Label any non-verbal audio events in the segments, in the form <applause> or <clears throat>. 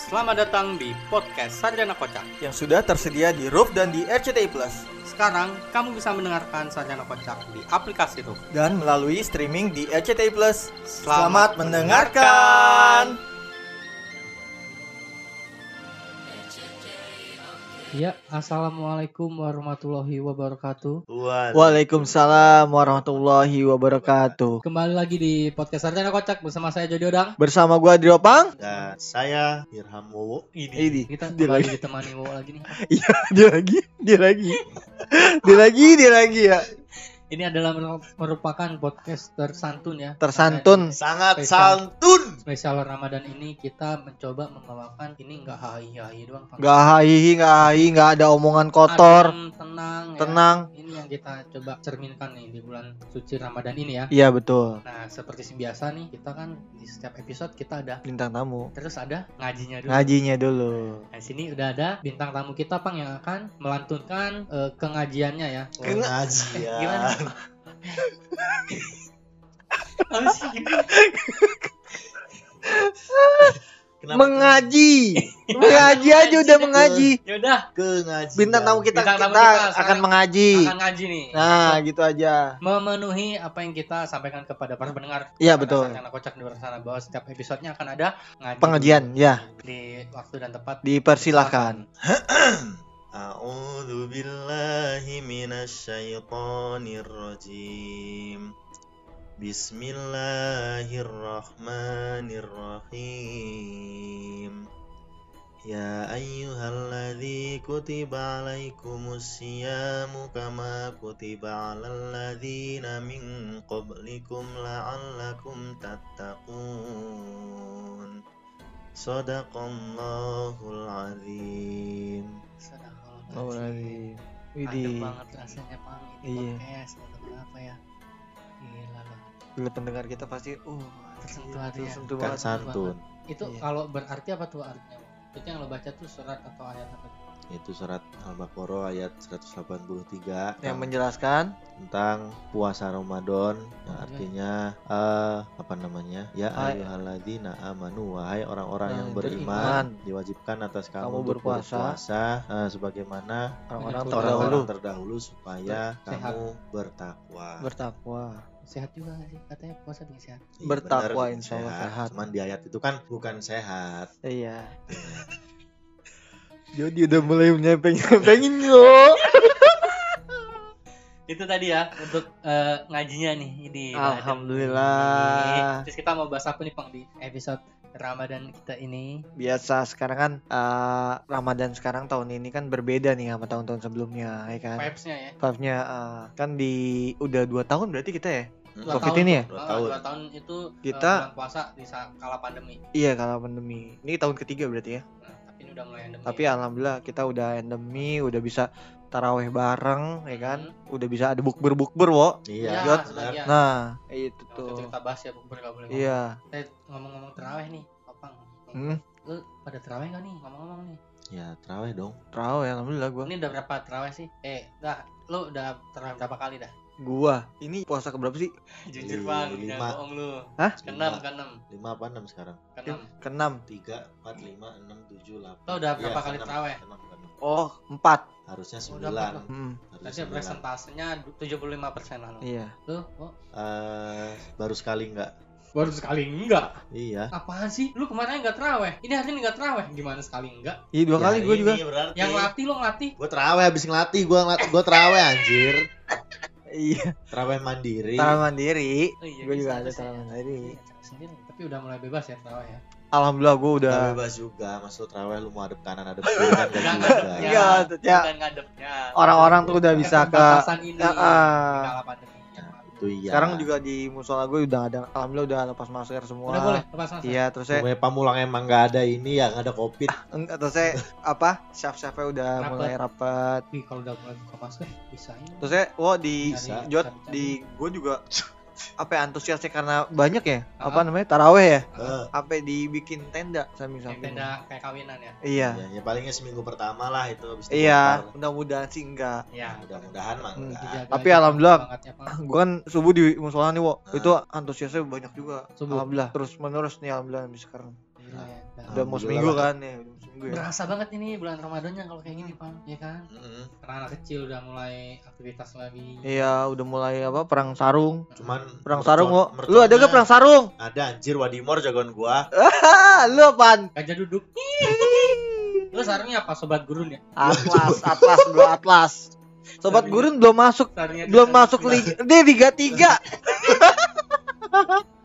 Selamat datang di podcast Sarjana Kocak. yang sudah tersedia di Roof dan di RCTI Plus Sekarang kamu bisa mendengarkan Sarjana Kocak di aplikasi Roof. dan melalui streaming di RCTI Plus. Selamat Selamat mendengarkan. Ya, assalamualaikum warahmatullahi wabarakatuh. Waalaikumsalam warahmatullahi wabarakatuh. Kembali lagi di podcast Sarjana Kocak bersama saya Jody Odang. Bersama gua Adri Opang. Dan saya Irham Wowo. Ini Kita dia lagi. ditemani Wo lagi nih. <laughs> Iya, dia lagi, dia lagi. dia lagi, dia lagi ya. Ini adalah mer- merupakan podcast tersantun ya. Tersantun. Sangat Spesial. santun. Spesial Ramadan ini kita mencoba membawakan ini enggak hai-hai doang. Bang. Gak hahihi, gak hahi, gak ada omongan kotor. Adem, tenang, ya. Tenang. Ini yang kita coba cerminkan nih di bulan suci Ramadan ini ya. Iya betul. Nah, seperti biasa nih, kita kan di setiap episode kita ada Bintang tamu. terus ada ngajinya dulu. Ngajinya dulu. Nah, di sini udah ada bintang tamu kita, Pang, yang akan melantunkan eh, kengajiannya ya. Oh, Eh, <laughs> gimana? Apa sih? Kenapa Mengaji. <laughs> mengaji aja udah mengaji. Ya udah, Kengajian. Bintang tamu kita, Bintang kita, tamu kita akan mengaji. akan ngaji nih. Nah, gitu aja. Memenuhi apa yang kita sampaikan kepada para pendengar. Iya, betul. Sarjana kocak di luar sana bahwa setiap episodenya akan ada ngaji Pengajian, ya. di waktu dan tempat. Dipersilahkan. <clears throat> A'udzu billahi minasyaitonir rajim. Bismillahirrahmanirrahim. Ya ayyuhalladzii kutiba alaikumus siyamu kama kutiba alal ladzina min qablikum la'allakum tattaqun. Sadaqallahul azim. Sadaqallah. Lagi. Adem banget rasanya, Pang. Ini Iya. podcast atau apa ya? Gila loh. Bila pendengar kita pasti uh Tersentuh hati ya. tersentuh Kan banget. santun. Itu Iya. kalau berarti apa tuh artinya? Itu yang lo baca tuh surat atau ayat apa? Itu surat Al-Baqarah ayat 183 Yang menjelaskan tentang puasa Ramadan yang artinya eh apa namanya? Ya ayyuhalladzina amanu wahai orang-orang yang Yang beriman diwajibkan atas kamu, Kamu untuk berpuasa. berpuasa eh, sebagaimana orang-orang terdahulu terdahulu supaya Sehat. kamu bertakwa. bertakwa. Sehat juga nggak sih? Katanya puasa bikin sehat. Iya, bertakwa, benar, insya Allah sehat. Cuman di ayat itu kan bukan sehat. Iya. Jadi udah mulai nyepeng-nyepengin lo. Itu tadi ya untuk eh, ngajinya nih di Alhamdulillah. Terus kita mau bahas apa nih Pang di episode Ramadan kita ini? Biasa sekarang kan eh, Ramadan sekarang tahun ini kan berbeda nih sama tahun-tahun sebelumnya, ya kan? Vibes-nya ya. Vibes-nya eh, kan di udah dua tahun berarti kita ya? Dua Covid tahun ini ya? Dua Ah, tahun. dua tahun itu Kita- bulan puasa di saat kala pandemi. Iya kalau pandemi. Ini tahun ketiga berarti ya? Nah, ini udah mulai endemi. Tapi alhamdulillah kita udah endemi, udah bisa taraweh bareng, ya kan? Udah bisa ada bukber bukber, wo. Iya. Ya. Nah, itu tuh. kita bahas ya bukber nggak boleh ngomong. Iya. Eh, ngomong-ngomong terawih nih, Opang. Hmm, Lu pada terawih nggak nih ngomong-ngomong nih? Ya, terawih dong. taraweh alhamdulillah gua. Ini udah berapa terawih sih? Eh, dah, lu udah terawih berapa kali dah? Gua ini puasa keberapa sih? Jujur bang, lima. jangan bohong lu. Hah? Keenam, Lima. keenam, 5 apa 6 sekarang? keenam. Keenam. 3, 4, 5, 6, 7, 8. Lo udah berapa kali terawih? Oh, empat. Harusnya Oh, udah empat 9. loh. Hmm, Harusnya 9. presentasenya 75 persen lah. iya. Lu, oh, Eh, baru sekali enggak? baru sekali enggak? Iya. Apaan sih? Lu kemarin enggak terawih? Ini hari ini enggak terawih? Gimana sekali enggak? Iya dua Ya, kali gua juga. berarti. Yang ngelatih lu ngelatih? Gua terawih habis ngelatih, gua ngelatih, gua terawih anjir. <laughs> Iya. Terawih mandiri. Tarawih mandiri. Oh iya, Gua juga ada sih. tarawih mandiri. Iya, sendiri. Tapi udah mulai bebas ya terawih ya. Alhamdulillah gua udah. Terawih bebas juga, maksud terawih lu mau adep kanan adep kiri kan Enggak gak juga. ngadepnya. Iya, ngadepnya. Orang-orang tuh udah bisa ke ini. Ya, Itu iya. sekarang juga di musola gue udah ada alhamdulillah udah lepas masker semua. Udah boleh lepas masker. Iya, terus saya Pamulang emang gak ada ini ya, gak ada covid. enggak terus saya apa? Chef-chefnya udah Rapet. mulai rapat. Wih, kalau udah mulai buka masker bisa ini. Terus saya wah di Bisa. Jod di gue juga apa ya, antusiasnya karena banyak ya apa namanya taraweh ya Eh, apa dibikin tenda Kayak samping tenda kayak kawinan ya. iya ya, ya palingnya seminggu pertama lah itu habis iya mudah-mudahan sih enggak Iya. Mudah-mudahan mah Hmm, enggak. Tapi alhamdulillah. Pak. gue kan subuh di musola nih wo itu antusiasnya banyak juga Subuh. alhamdulillah terus menerus nih alhamdulillah sampai sekarang Iya, Gila ya. Udah- mau seminggu lah. kan ya, udah mau seminggu ya. Berasa banget ini bulan Ramadannya kalau kayak gini, Bang. Ya kan? Karena anak kecil udah mulai aktivitas lagi. Iya, udah mulai apa perang sarung. Cuman Perang mercon- sarung kok. Lu ada gak perang sarung? Ada anjir Wadimor jagoan gua. Ah, <laughs> lu apaan? Gajah duduk. <laughs> Lu sarungnya apa sobat gurun ya? Atlas, Atlas, gua Atlas. Sobat Gurun belum masuk, belum masuk liga, dia liga 3. <laughs>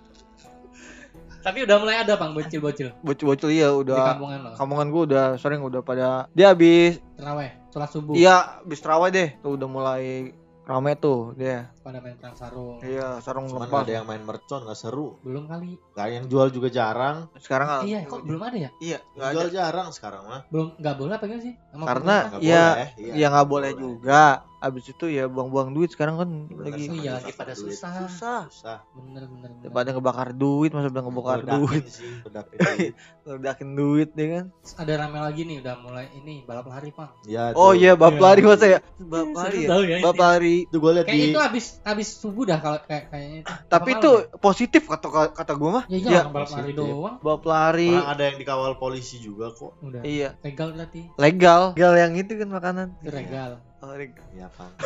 Tapi udah mulai ada, Bang, bocil-bocil Bocil-bocil iya di udah kampungan lo. kampungan gua udah sering udah pada dia habis Terawih, sholat subuh. iya habis terawih deh tuh udah mulai rame tuh dia Pada main perang sarung. iya sarung Cuman lepas ada yang main mercon nggak seru. Belum kali. Gak yang jual juga jarang. sekarang nggak- iya, kok belum ada ya? iya Yang nggak ada jual jarang sekarang mah. Belum nggak boleh apa sih? Sama Karena pemerintah? Nggak Iya, boleh, iya. ya nggak boleh juga abis itu ya buang-buang duit sekarang kan Bener, lagi iya, Susah lagi pada duit. susah. susah Susah. Bener bener bener. daripada ngebakar duit masa udah ngebakar duit ledakin duit. <laughs> ledakin duit ya kan Ada rame lagi nih, udah mulai ini balap lari, Bang. Ya, oh iya bab Iya. lari masa ya Seru lari ya tahu ya itu. lari Itu gue liat Kayak di itu habis habis subuh dah kalau kayak kayaknya itu. tapi itu positif kata kata gue mah ya? Ya, ya, iya, balap lari doang. bab lari orang ada yang dikawal polisi juga kok. Udah. iya Legal berarti. legal legal yang itu kan makanan legal. Legal. Iya, Pak. <laughs>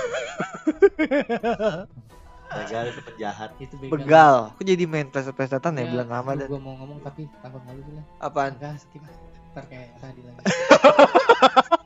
Legal itu penjahat. Itu begal. begal aku jadi main pesta-pestatan ya Ya, bulan Ramadan Gue mau ngomong tapi takut malu sih lah. apaan Enggak, skip. Ntar kayak tadi lagi. <laughs>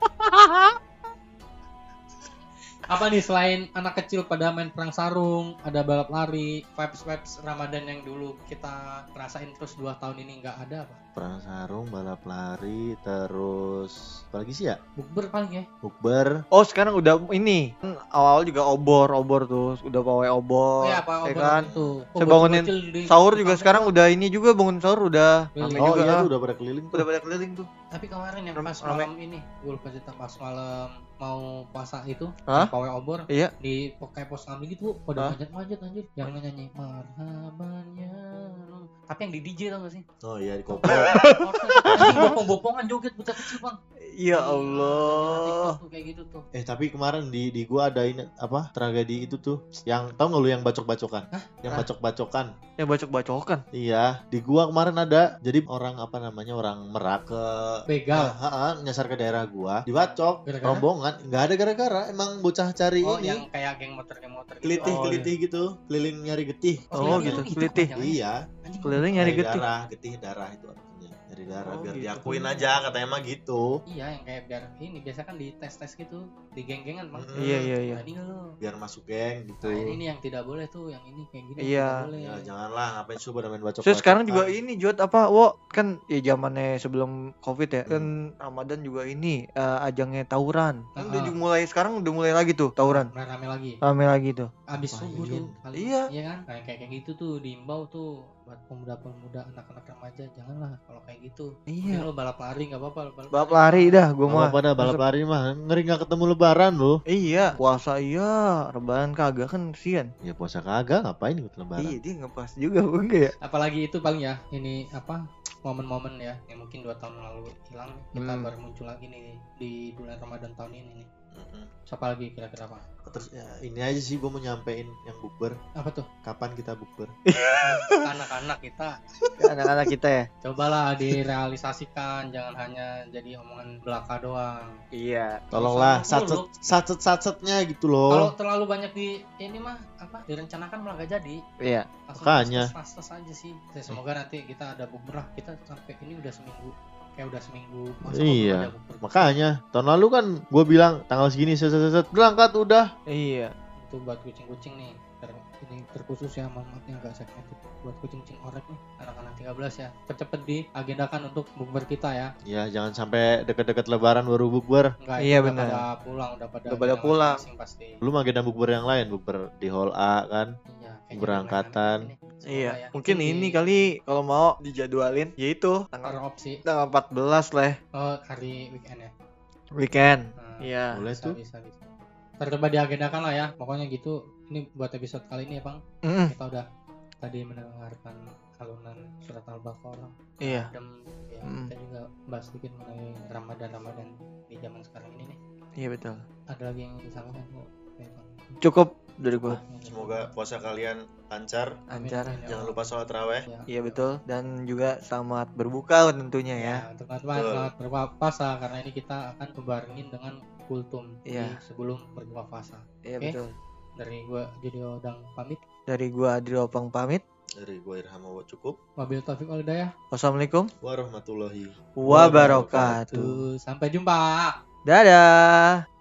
Apa nih selain anak kecil pada main perang sarung, ada balap lari, vibes-vibes Ramadan yang dulu kita rasain terus dua tahun ini nggak ada apa? Perang sarung, balap lari, terus apa lagi sih ya? Bukber paling ya. Bukber. Oh sekarang udah ini awal juga obor obor tuh udah pawai obor Oh, ya apa ya obrolan kan itu. Oh, Saya bangunin di- sahur juga sekarang udah ini juga bangun sahur udah Keliling. Oh juga iya ah. tuh udah pada keliling tuh. udah pada keliling tuh Tapi kemarin yang pas malam ini, gue lupa cerita pas malam mau puasa itu, Hah? pawai obor iya di kayak pos kami gitu, pada Hah? manjat-manjat anjir, yang nyanyi marhaban ya Rasul." Tapi yang di DJ tau gak sih? Oh iya di koplo. Bopong-bopongan joget bocah kecil bang. Ya Di- Allah TikTok tuh kayak gitu tuh. eh tapi kemarin di di gua ada ini apa tragedi itu tuh yang tau nggak lu yang bacok-bacokan? Yang Hah? bacok-bacokan. yang bacok bacokan Iya, di gua kemarin ada. Jadi orang apa namanya orang Merak ke Begal. Ah, ah, nyasar ke daerah gua, dibacok Gara-gara? rombongan. Nggak ada gara-gara, emang bocah cari Oh ini. yang kayak geng motor geng motor gitu. Kelitih, Oh, kelitih gitu, keliling nyari getih. Oh, yang gitu, itu kelitih. Iya, keliling nyari getih darah, getih darah itu artinya. Nyari darah Oh, biar gitu. diakuin aja katanya mah gitu. Iya yang kayak biar ini biasa kan di tes tes gitu di geng-gengan bang. Mm-mm. iya iya iya Nah, ini. Biar masuk geng gitu. Nah, ini nih yang tidak boleh tuh, yang ini kayak gini. Iya. tidak boleh. Ya janganlah ngapain coba udah main bacok. Terus sekarang juga ini Jod apa wo kan ya zamannya sebelum covid ya kan Ramadan juga ini eh, ajangnya tawuran kan udah Ah. mulai sekarang udah mulai lagi tuh tawuran Nah, rame lagi. rame lagi tuh Abis Ngapain? subuh tuh. kali. Iya. Iya kan? Kayak kayak kayak gitu tuh diimbau tuh buat pemuda-pemuda anak-anak remaja janganlah kalau kayak gitu. Iya. iya lo balap lari nggak apa-apa. Balap, balap lari dah gue mah pada balap lari mah ngeri nggak ketemu lebaran loh. iya puasa iya rebahan kagak kan sian Ya puasa kagak ngapain ikut lebaran. iya dia ngepas juga enggak ya Apalagi itu paling ya ini apa momen-momen ya yang mungkin dua tahun lalu hilang kita Hmm. baru muncul lagi nih di bulan Ramadan tahun ini nih. Mm-mm. Siapa lagi kira-kira apa? Terus ya, ini aja sih gua mau nyampein yang bukber. Apa tuh? Kapan kita bukber? <laughs> Anak-anak kita anak-anak kita ya cobalah direalisasikan jangan hanya jadi omongan belaka doang. iya Tolonglah satset satsetnya gitu Kalau loh. terlalu banyak di ini mah apa direncanakan malah gak jadi. iya Makanya. fast-fast aja sih. Ya, semoga nanti kita ada bukber lah. Kita sampai ini udah seminggu kayak udah seminggu belum Iya. Makanya tahun lalu kan gue bilang tanggal segini set set set berangkat udah. iya itu buat kucing-kucing nih ter, ini terkhusus ya mamatnya agak segmented buat kucing-kucing orek nih anak-anak 13 ya cepet-cepet diagendakan untuk bukber kita ya Ya jangan sampai deket-deket lebaran baru bukber. enggak Iya, udah benar. pada pulang udah pada Udah pada pulang. masing pasti Belum agenda bukber yang lain, bukber di hall A kan. iya Berangkatan. Iya ya. mungkin di- ini kali kalau mau dijadwalin. Yaitu tanggal opsi tanggal 14 lah ya, oh hari weekend ya? Weekend. Nah, iya. Boleh bisa, tuh. bisa bisa Ntar coba diagendakan lah ya. Pokoknya gitu. Ini buat episode kali ini ya bang. Mm, kita udah tadi mendengarkan alunan surat al-baqarah iya. Dan ya, Hmm. kita juga bahas sedikit mengenai ramadan ramadan di zaman sekarang ini nih. Iya betul. Ada lagi yang disampaikan cukup dari gua Semoga puasa kalian lancar. lancar. Ya Jangan lupa sholat raweh. Ya. Iya betul dan juga selamat berbuka tentunya ya. Ya, untuk teman-teman Betul. selamat berpuasa karena ini kita akan membarengin dengan kultum Iya. di sebelum berbuka puasa. Iya Oke. betul. Dari gua jadi Odang pamit. Dari gua Adri Opang pamit. Dari gue Irham Awa cukup. Wabil Taufik Walidayah. Wassalamualaikum Warahmatullahi wabarakatuh. Tuh, sampai jumpa. Dadah.